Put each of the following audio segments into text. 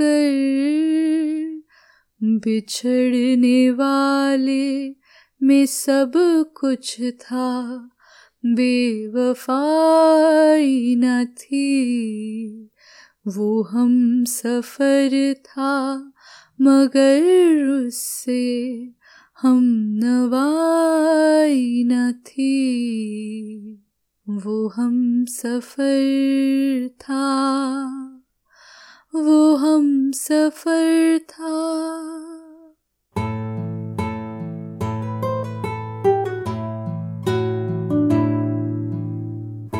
मगर बिछड़ने वाले में सब कुछ था। बेवफाई न थी। वो हम सफ़र था, मगर उससे हम नवाई न थी। वो हम सफ़र था। वो हम सफ़र था।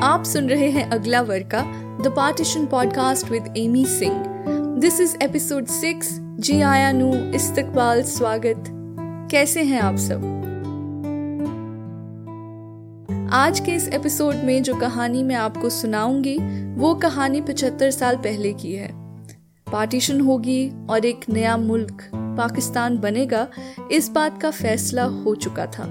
आप सुन रहे हैं अगला वर्ग का the Partition Podcast with Amy Singh this is episode six जी आया नू इस्तकबाल स्वागत। कैसे हैं आप सब? आज के इस एपिसोड में जो कहानी मैं आपको सुनाऊँगी, वो कहानी 75 साल पहले की है। पार्टीशन होगी और एक नया मुल्क पाकिस्तान बनेगा, इस बात का फैसला हो चुका था।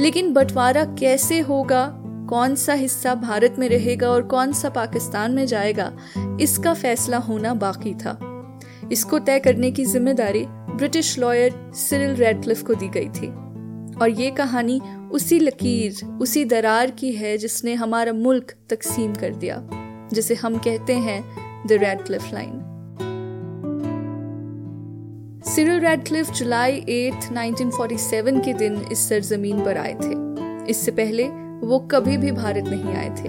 लेकिन बंटवारा कैसे होगा, कौन सा हिस्सा भारत में रहेगा और कौन सा पाकिस्तान में जाएगा, इसका फैसला होना बाकी था। इसको तय करने की ज़िम्मेदारी ब्रिटिश लॉयर सिरिल रेडक्लिफ को दी गई थी। और ये कहानी उसी लकीर, उसी दरार की है जिसने हमारा मुल्क तकसीम कर दिया, जिसे हम कहते हैं the Radcliffe line. Cyril Radcliffe जुलाई 8, 1947 के दिन इस सरजमीन पर आए थे। इससे पहले वो कभी भी भारत नहीं आए थे।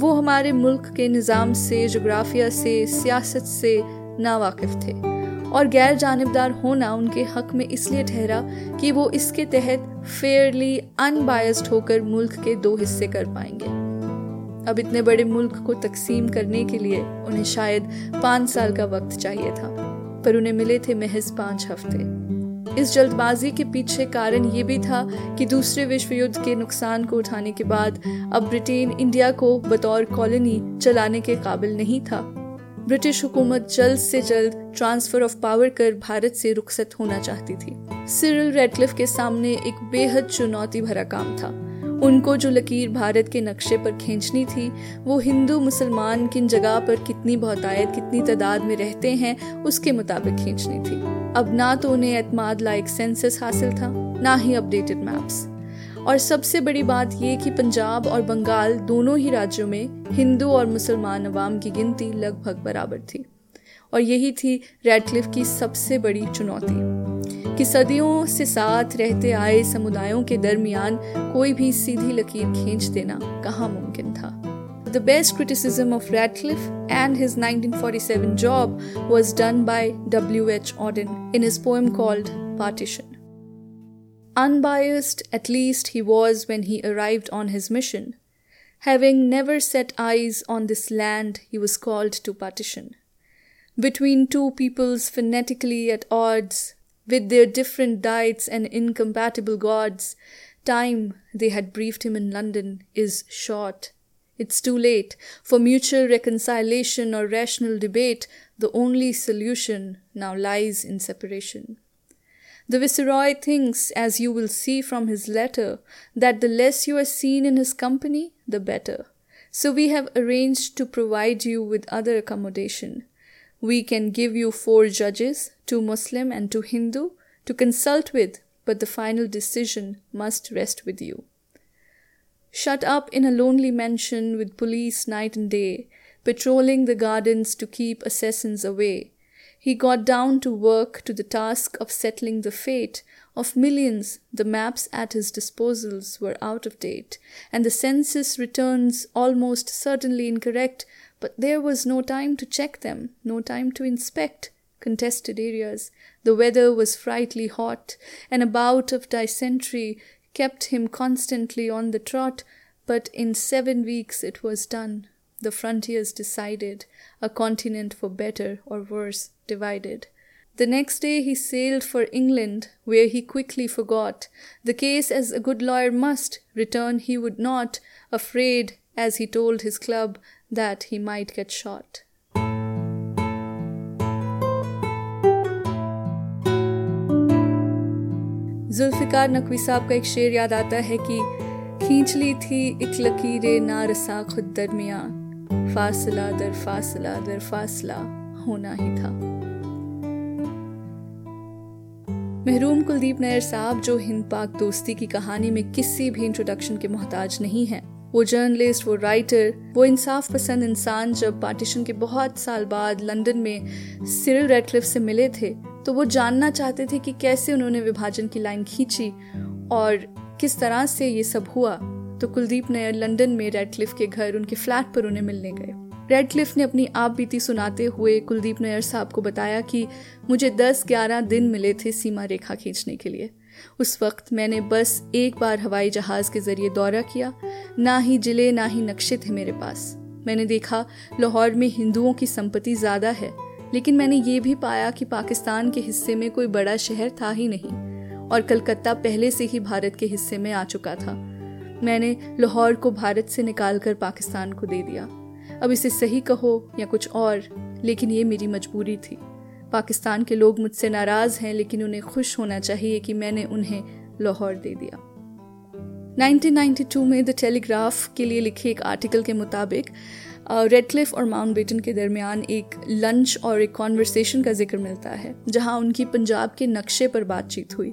वो हमारे मुल्क के निज़ाम से जोग्राफिया से सियासत से नावाकिफ थे और गैर जानबदार होना उनके हक में इसलिए ठहरा कि वो इसके तहत फेयरली अनबायस्ड होकर मुल्क के दो हिस्से कर पाएँगे। अब इतने बड़े मुल्क को तकसीम करने के लिए उन्हें शायद पाँच साल का वक्त चाहिए था। पर उन्हें मिले थे महज पाँच हफ़्ते। इस जल्दबाजी के पीछे कारण ये भी था कि दूसरे विश्व युद्ध के नुकसान को उठाने के बाद अब ब्रिटेन इंडिया को बतौर कॉलोनी चलाने के काबिल नहीं था। ब्रिटिश हुकूमत जल्द से जल्द ट्रांसफ़र ऑफ़ पावर कर भारत से रुखसत होना चाहती थी। सिरिल रेडक्लिफ के सामने एक बेहद चुनौती भरा काम था। उनको जो लकीर भारत के नक्शे पर खींचनी थी, वो हिंदू मुसलमान किन जगह पर कितनी बहुतायत, कितनी तादाद में रहते हैं, उसके मुताबिक खींचनी थी। अब ना तो उन्हें एतमाद लाइक सेंसस हासिल था, ना ही अपडेटेड मैप्स। और सबसे बड़ी बात ये कि पंजाब और बंगाल दोनों ही राज्यों में हिंदू और मुसलमान अवाम की गिनती लगभग बराबर थी। और यही थी रेडक्लिफ की सबसे बड़ी चुनौती। कि सदियों से साथ रहते आए समुदायों के दरमियान कोई भी सीधी लकीर खींच देना कहाँ मुमकिन था The best criticism of Radcliffe and his 1947 job was done by W.H. Auden in his poem called Partition. Unbiased, at least, he was when he arrived on his mission. Having never set eyes on this land, he was called to partition. Between two peoples phonetically at odds, with their different diets and incompatible gods, time, they had briefed him in London, is short it's too late. For mutual reconciliation or rational debate, the only solution now lies in separation. The Viceroy thinks, as you will see from his letter, that the less you are seen in his company, the better. So we have arranged to provide you with other accommodation. We can give you four judges, two Muslim and two Hindu, to consult with, but the final decision must rest with you. Shut up in a lonely mansion with police night and day, patrolling the gardens to keep assassins away, he got down to work to the task of settling the fate of millions. The maps at his disposals were out of date, and the census returns almost certainly incorrect, but there was no time to check them, no time to inspect contested areas. The weather was frightfully hot, and a bout of dysentery kept him constantly on the trot, but in seven weeks it was done. The frontiers decided, a continent for better or worse divided. The next day he sailed for England, where he quickly forgot the case as a good lawyer must. Return he would not, afraid, as he told his club, that he might get shot. Zulfikar Naqvi साहब का एक शेर याद आता है कि खींच ली थी एक ना रसा खुद दरमिया फासला दर फासला दर फासला होना ही था महरूम कुलदीप नायर साहब जो हिंद पाक दोस्ती की कहानी में किसी भी इंट्रोडक्शन के मोहताज नहीं है वो जर्नलिस्ट वो राइटर वो इंसाफ पसंद इंसान जब पार्टीशन के बहुत साल बाद लंदन में सिरिल रेडक्लिफ से मिले थे तो वो जानना चाहते थे कि कैसे उन्होंने विभाजन की लाइन खींची और किस तरह से ये सब हुआ। तो कुलदीप नायर लंदन में रेडक्लिफ के घर, उनके फ्लैट पर उन्हें मिलने गए। रेडक्लिफ ने अपनी आप बीती सुनाते हुए कुलदीप नायर साहब को बताया कि मुझे 10-11 दिन मिले थे सीमा रेखा खींचने के लिए। उस वक्त मैंने बस एक बार हवाई जहाज़ के ज़रिए दौरा किया। ना ही ज़िले, ना ही नक्शे थे मेरे पास। मैंने देखा, लाहौर में हिंदुओं की संपत्ति ज़्यादा है, लेकिन मैंने ये भी पाया कि पाकिस्तान के हिस्से में कोई बड़ा शहर था ही नहीं, और कलकत्ता पहले से ही भारत के हिस्से में आ चुका था। मैंने लाहौर को भारत से निकालकर पाकिस्तान को दे दिया। अब इसे सही कहो या कुछ और, लेकिन ये मेरी मजबूरी थी। पाकिस्तान के लोग मुझसे नाराज़ हैं, लेकिन उन्हें खुश होना चाहिए कि मैंने उन्हें लाहौर दे दिया। 1992 में द टेलीग्राफ के लिए लिखे एक आर्टिकल के मुताबिक रेडक्लिफ और माउंट बेटन के दरमियान एक लंच और एक कॉन्वर्सेशन का ज़िक्र मिलता है, जहाँ उनकी पंजाब के नक्शे पर बातचीत हुई।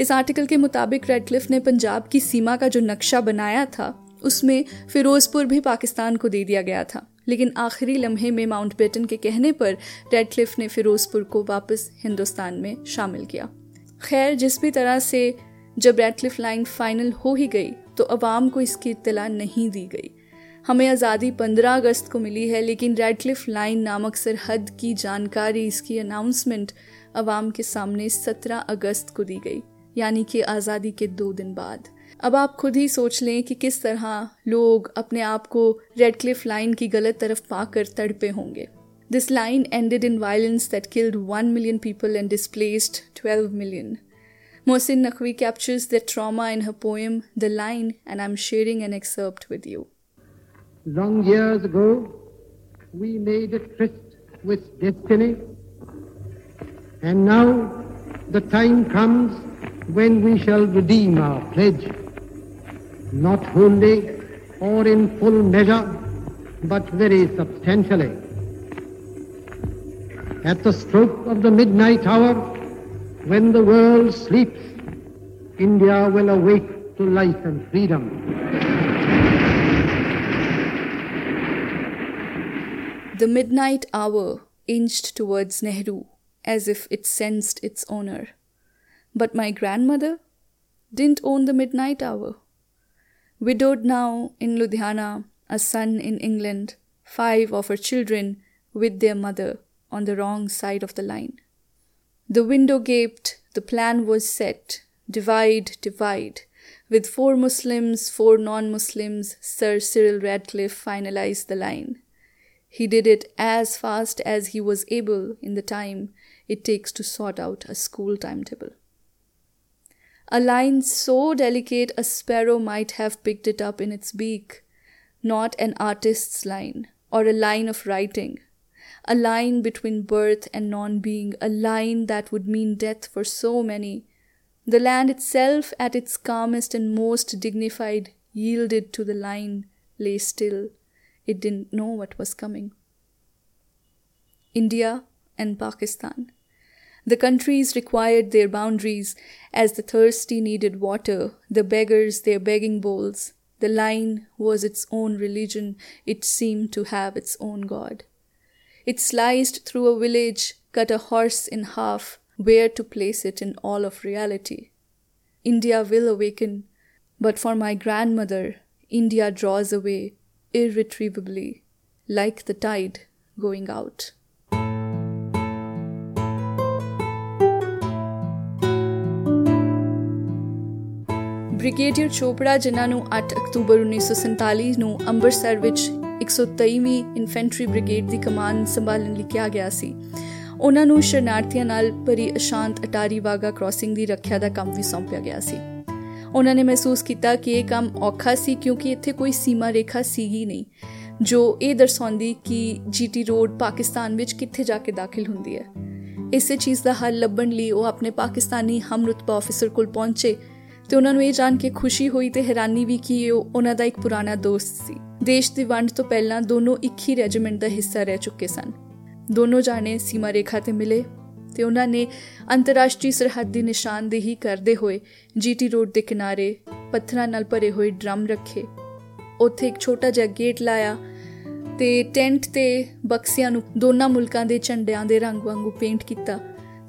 इस आर्टिकल के मुताबिक रेडक्लिफ ने पंजाब की सीमा का जो नक्शा बनाया था, उसमें फिरोजपुर भी पाकिस्तान को दे दिया गया था। लेकिन आखिरी लम्हे में माउंट बेटन के कहने पर रेडक्लिफ ने फिरोजपुर को वापस हिंदुस्तान में शामिल किया। खैर, जिस भी तरह से जब रेडक्लिफ लाइन फाइनल हो ही गई तो अवाम को इसकी इतला नहीं दी गई। हमें आज़ादी 15 अगस्त को मिली है, लेकिन रेडक्लिफ लाइन नामक सरहद की जानकारी, इसकी अनाउंसमेंट अवाम के सामने 17 अगस्त को दी गई, यानी कि आज़ादी के दो दिन बाद। अब आप खुद ही सोच लें कि किस तरह लोग अपने आप को रेड क्लिफ लाइन की गलत तरफ़ पाकर तड़पे होंगे। This line ended in violence that killed one million people and displaced twelve million Mohsin Naqvi captures the trauma in her poem the line and I am sharing an excerpt with you Long years ago, we made a tryst with destiny, and now the time comes when we shall redeem our pledge. Not wholly or in full measure, but very substantially. At the stroke of the midnight hour, when the world sleeps, India will awake to life and freedom. The midnight hour inched towards Nehru as if it sensed its owner. But my grandmother didn't own the midnight hour. Widowed now in Ludhiana, a son in England, five of her children with their mother on the wrong side of the line. The window gaped, the plan was set divide, divide. With four Muslims, four non Muslims, Sir Cyril Radcliffe finalized the line. He did it as fast as he was able in the time it takes to sort out a school timetable. A line so delicate a sparrow might have picked it up in its beak, not an artist's line or a line of writing, a line between birth and non being, a line that would mean death for so many. The land itself, at its calmest and most dignified, yielded to the line, lay still. It didn't know what was coming. India and Pakistan. The countries required their boundaries as the thirsty needed water, the beggars their begging bowls. The line was its own religion, it seemed to have its own God. It sliced through a village, cut a horse in half, where to place it in all of reality. India will awaken, but for my grandmother, India draws away irretrievably, like the tide going out. Brigadier Chopra, ਜਿਨ੍ਹਾਂ ਨੂੰ 8 October 1947 ਨੂੰ ਅੰਮ੍ਰਿਤਸਰ ਵਿੱਚ 123ਵੀਂ infantry brigade ਦੀ ਕਮਾਨ ਸੰਭਾਲਣ ਲਈ ਕਿਹਾ ਗਿਆ ਸੀ। ਉਹਨਾਂ ਨੂੰ ਸ਼ਰਨਾਰਥੀਆਂ ਨਾਲ ਭਰੀ ਅਸ਼ਾਂਤ ਅਟਾਰੀ ਵਾਗਾ ਕ੍ਰਾਸਿੰਗ ਦੀ ਰੱਖਿਆ ਦਾ ਕੰਮ ਵੀ ਸੌਂਪਿਆ ਗਿਆ ਸੀ। ਉਹਨਾਂ ਨੇ ਮਹਿਸੂਸ ਕੀਤਾ ਕਿ ਇਹ ਕੰਮ ਔਖਾ ਸੀ ਕਿਉਂਕਿ ਇੱਥੇ ਕੋਈ ਸੀਮਾ ਰੇਖਾ ਸੀ ਹੀ ਨਹੀਂ, ਜੋ ਇਹ ਦਰਸਾਉਂਦੀ ਕਿ ਜੀਟੀ ਰੋਡ ਪਾਕਿਸਤਾਨ ਵਿੱਚ ਕਿੱਥੇ ਜਾ ਕੇ ਦਾਖਲ ਹੁੰਦੀ ਹੈ। ਇਸੇ ਚੀਜ਼ ਦਾ ਹੱਲ ਲੱਭਣ ਲਈ ਉਹ ਆਪਣੇ ਪਾਕਿਸਤਾਨੀ ਹਮਰਤਬਾ ਅਫਸਰ ਕੋਲ ਪਹੁੰਚੇ ਤੇ ਉਹਨਾਂ ਨੂੰ ਇਹ ਜਾਣ ਕੇ ਖੁਸ਼ੀ ਹੋਈ ਤੇ ਹੈਰਾਨੀ ਵੀ ਕਿ ਉਹ ਉਹਨਾਂ ਦਾ ਇੱਕ ਪੁਰਾਣਾ ਦੋਸਤ ਸੀ। ਦੇਸ਼ ਦੀ ਵੰਡ ਤੋਂ ਪਹਿਲਾਂ ਦੋਨੋਂ ਇੱਕ ਹੀ ਰੈਜੀਮੈਂਟ ਦਾ ਹਿੱਸਾ ਰਹਿ ਚੁੱਕੇ ਸਨ। ਦੋਨੋਂ ਜਾਣੇ ਸੀਮਾ ਰੇਖਾ ਤੇ ਮਿਲੇ ਤੇ ਉਹਨਾਂ ਨੇ ਅੰਤਰਰਾਸ਼ਟਰੀ ਸਰਹੱਦੀ ਨਿਸ਼ਾਨਦੇਹੀ ਕਰਦੇ ਹੋਏ ਜੀਟੀ ਰੋਡ ਦੇ ਕਿਨਾਰੇ ਪੱਥਰਾਂ ਨਾਲ ਭਰੇ ਹੋਏ ਡਰਮ ਰੱਖੇ। ਉੱਥੇ ਇੱਕ ਛੋਟਾ ਜਿਹਾ ਗੇਟ ਲਾਇਆ ਤੇ ਟੈਂਟ ਤੇ ਬਕਸਿਆਂ ਨੂੰ ਦੋਨਾਂ ਮੁਲਕਾਂ ਦੇ ਝੰਡਿਆਂ ਦੇ ਰੰਗ ਵਾਂਗੂ ਪੇਂਟ ਕੀਤਾ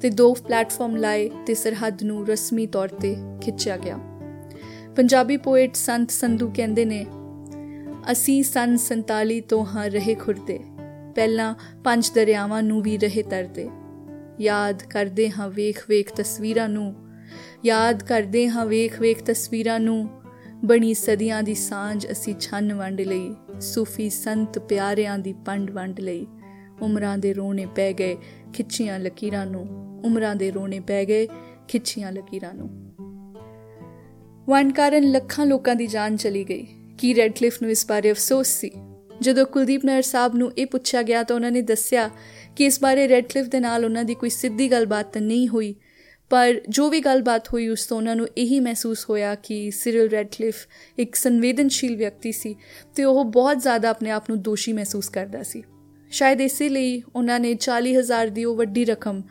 ਤੇ ਦੋ ਪਲੇਟਫਾਰਮ ਲਾਏ ਤੇ ਸਰਹੱਦ ਨੂੰ ਰਸਮੀ ਤੌਰ ਤੇ ਖਿੱਚਿਆ ਗਿਆ। ਪੰਜਾਬੀ ਪੋਇਟ ਸੰਤ ਸੰਧੂ ਕਹਿੰਦੇ ਨੇ, ਅਸੀਂ ਸਨ 47 ਤੋਂ ਹਾਂ ਰਹੇ ਖੁਰਦੇ, ਪਹਿਲਾਂ ਪੰਜ ਦਰਿਆਵਾਂ ਨੂੰ ਵੀ ਰਹੇ ਤਰਦੇ। ਯਾਦ ਕਰਦੇ ਹਾਂ ਵੇਖ ਵੇਖ ਤਸਵੀਰਾਂ ਨੂੰ, ਯਾਦ ਕਰਦੇ ਹਾਂ ਵੇਖ ਵੇਖ ਤਸਵੀਰਾਂ ਨੂੰ, ਬਣੀ ਸਦੀਆਂ ਦੀ ਸਾਂਝ ਅਸੀਂ ਛੰਨ ਵੰਡ ਲਈ, ਸੂਫੀ ਸੰਤ ਪਿਆਰਿਆਂ ਦੀ ਪੰਡ ਵੰਡ ਲਈ। ਉਮਰਾਂ ਦੇ ਰੋਣੇ ਪੈ ਗਏ ਖਿੱਚੀਆਂ ਲਕੀਰਾਂ ਨੂੰ। ਉਮਰਾਂ ਦੇ ਰੋਣੇ ਪੈ ਗਏ ਖਿੱਚੀਆਂ ਲਕੀਰਾਂ ਨੂੰ। ਵਨ ਕਾਰਨ ਲੱਖਾਂ ਲੋਕਾਂ ਦੀ ਜਾਨ ਚਲੀ ਗਈ। ਕੀ ਰੈਡਕਲਿਫ ਨੂੰ ਇਸ ਬਾਰੇ ਅਫਸੋਸ ਸੀ? ਜਦੋਂ ਕੁਲਦੀਪ ਨਰ ਸਾਹਿਬ ਨੂੰ ਇਹ ਪੁੱਛਿਆ ਗਿਆ ਤਾਂ ਉਹਨਾਂ ਨੇ ਦੱਸਿਆ ਕਿ ਇਸ ਬਾਰੇ ਰੈਡਕਲਿਫ ਦੇ ਨਾਲ ਉਹਨਾਂ ਦੀ ਕੋਈ ਸਿੱਧੀ ਗੱਲਬਾਤ ਤਾਂ ਨਹੀਂ ਹੋਈ। ਪਰ ਜੋ ਵੀ ਗੱਲਬਾਤ ਹੋਈ, ਉਸ ਤੋਂ ਉਹਨਾਂ ਨੂੰ ਇਹੀ ਮਹਿਸੂਸ ਹੋਇਆ ਕਿ ਸਿਰਲ ਰੈਡਕਲਿਫ ਇੱਕ ਸੰਵੇਦਨਸ਼ੀਲ ਵਿਅਕਤੀ ਸੀ ਤੇ ਉਹ ਬਹੁਤ ਜ਼ਿਆਦਾ ਆਪਣੇ ਆਪ ਨੂੰ ਦੋਸ਼ੀ ਮਹਿਸੂਸ ਕਰਦਾ ਸੀ। ਸ਼ਾਇਦ ਇਸੇ ਲਈ ਉਹਨਾਂ ਨੇ 40000 ਦੀ ਉਹ ਵੱਡੀ ਰਕਮ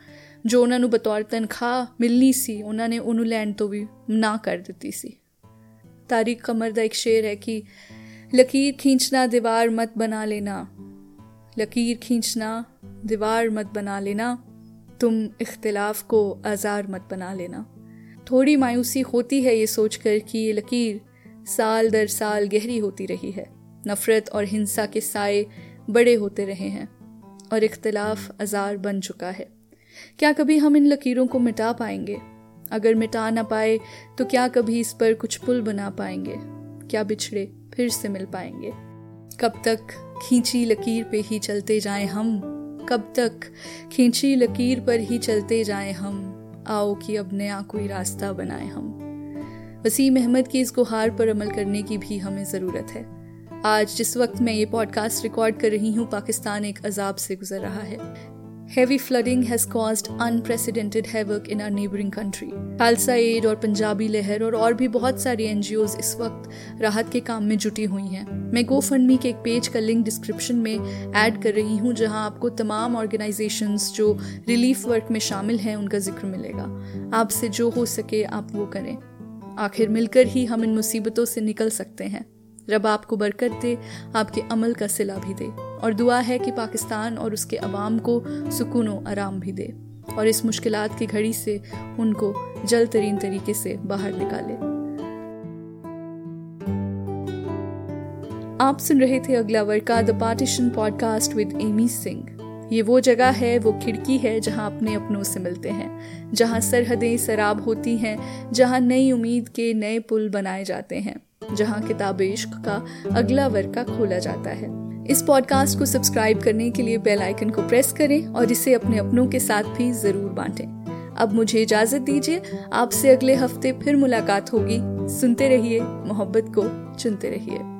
ਜੋ ਉਹਨਾਂ ਨੂੰ ਬਤੌਰ ਤਨਖਾਹ ਮਿਲਣੀ ਸੀ ਉਹਨਾਂ ਨੇ ਉਹਨੂੰ ਲੈਣ ਤੋਂ ਵੀ ਨਾ ਕਰ ਦਿੱਤੀ ਸੀ ਤਾਰਿਕ ਕਮਰ ਦਾ ਇੱਕ ਸ਼ੇਰ ਹੈ ਕਿ ਲਕੀਰ ਖਿੱਚਣਾ ਦੀਵਾਰ ਮਤ ਬਣਾ ਲੈਣਾ लकीर खींचना दीवार मत बना लेना तुम इख्तिलाफ को आज़ार मत बना लेना थोड़ी मायूसी होती है ये सोचकर कि ये लकीर साल दर साल गहरी होती रही है नफ़रत और हिंसा के साय बड़े होते रहे हैं और इख्तिलाफ आज़ार बन चुका है। क्या कभी हम इन लकीरों को मिटा पाएँगे? अगर मिटा ना पाए तो क्या कभी इस पर कुछ पुल बना पाएँगे? क्या बिछड़े फिर से मिल पाएँगे? कब तक खींची लकीर पे ही चलते जाएँ हम? कब तक खींची लकीर पर ही चलते जाएँ हम? आओ कि अब नया कोई रास्ता बनाए हम। वसीम अहमद की इस गुहार पर अमल करने की भी हमें ज़रूरत है। आज जिस वक्त मैं ये पॉडकास्ट रिकॉर्ड कर रही हूँ, पाकिस्तान एक अजाब से गुजर रहा है। Heavy flooding has caused unprecedented havoc in our neighboring country. Khalsa Aid और पंजाबी लहर और और भी बहुत सारी एन इस वक्त राहत के काम में जुटी हुई हैं। मैं गो फंडमी के एक पेज का लिंक डिस्क्रिप्शन में ऐड कर रही हूँ, जहाँ आपको तमाम ऑर्गेनाइजेशंस जो रिलीफ वर्क में शामिल हैं, उनका ज़िक्र मिलेगा। आपसे जो हो सके आप वो करें। आखिर मिलकर ही हम इन मुसीबतों से निकल सकते हैं। रब आपको बरकत दे, आपके अमल का सिला भी दे। और दुआ है कि पाकिस्तान और उसके अवाम को सुकून आराम भी दे और इस मुश्किल की घड़ी से उनको जल्द तरीन तरीके से बाहर निकाले। आप सुन रहे थे अगला वर्का the Partition Podcast with Amy Singh ये वो जगह है, वो खिड़की है जहाँ अपने अपनों से मिलते हैं, जहाँ सरहदें शराब होती हैं, जहाँ नई उम्मीद के नए पुल बनाए जाते हैं। जहाँ किताब इश्क का अगला वर्का खोला जाता है। इस पॉडकास्ट को सब्सक्राइब करने के लिए बेल आइकन को प्रेस करें और इसे अपने अपनों के साथ भी ज़रूर बांटें। अब मुझे इजाज़त दीजिए, आपसे अगले हफ़्ते फिर मुलाकात होगी। सुनते रहिए, मोहब्बत को चुनते रहिए।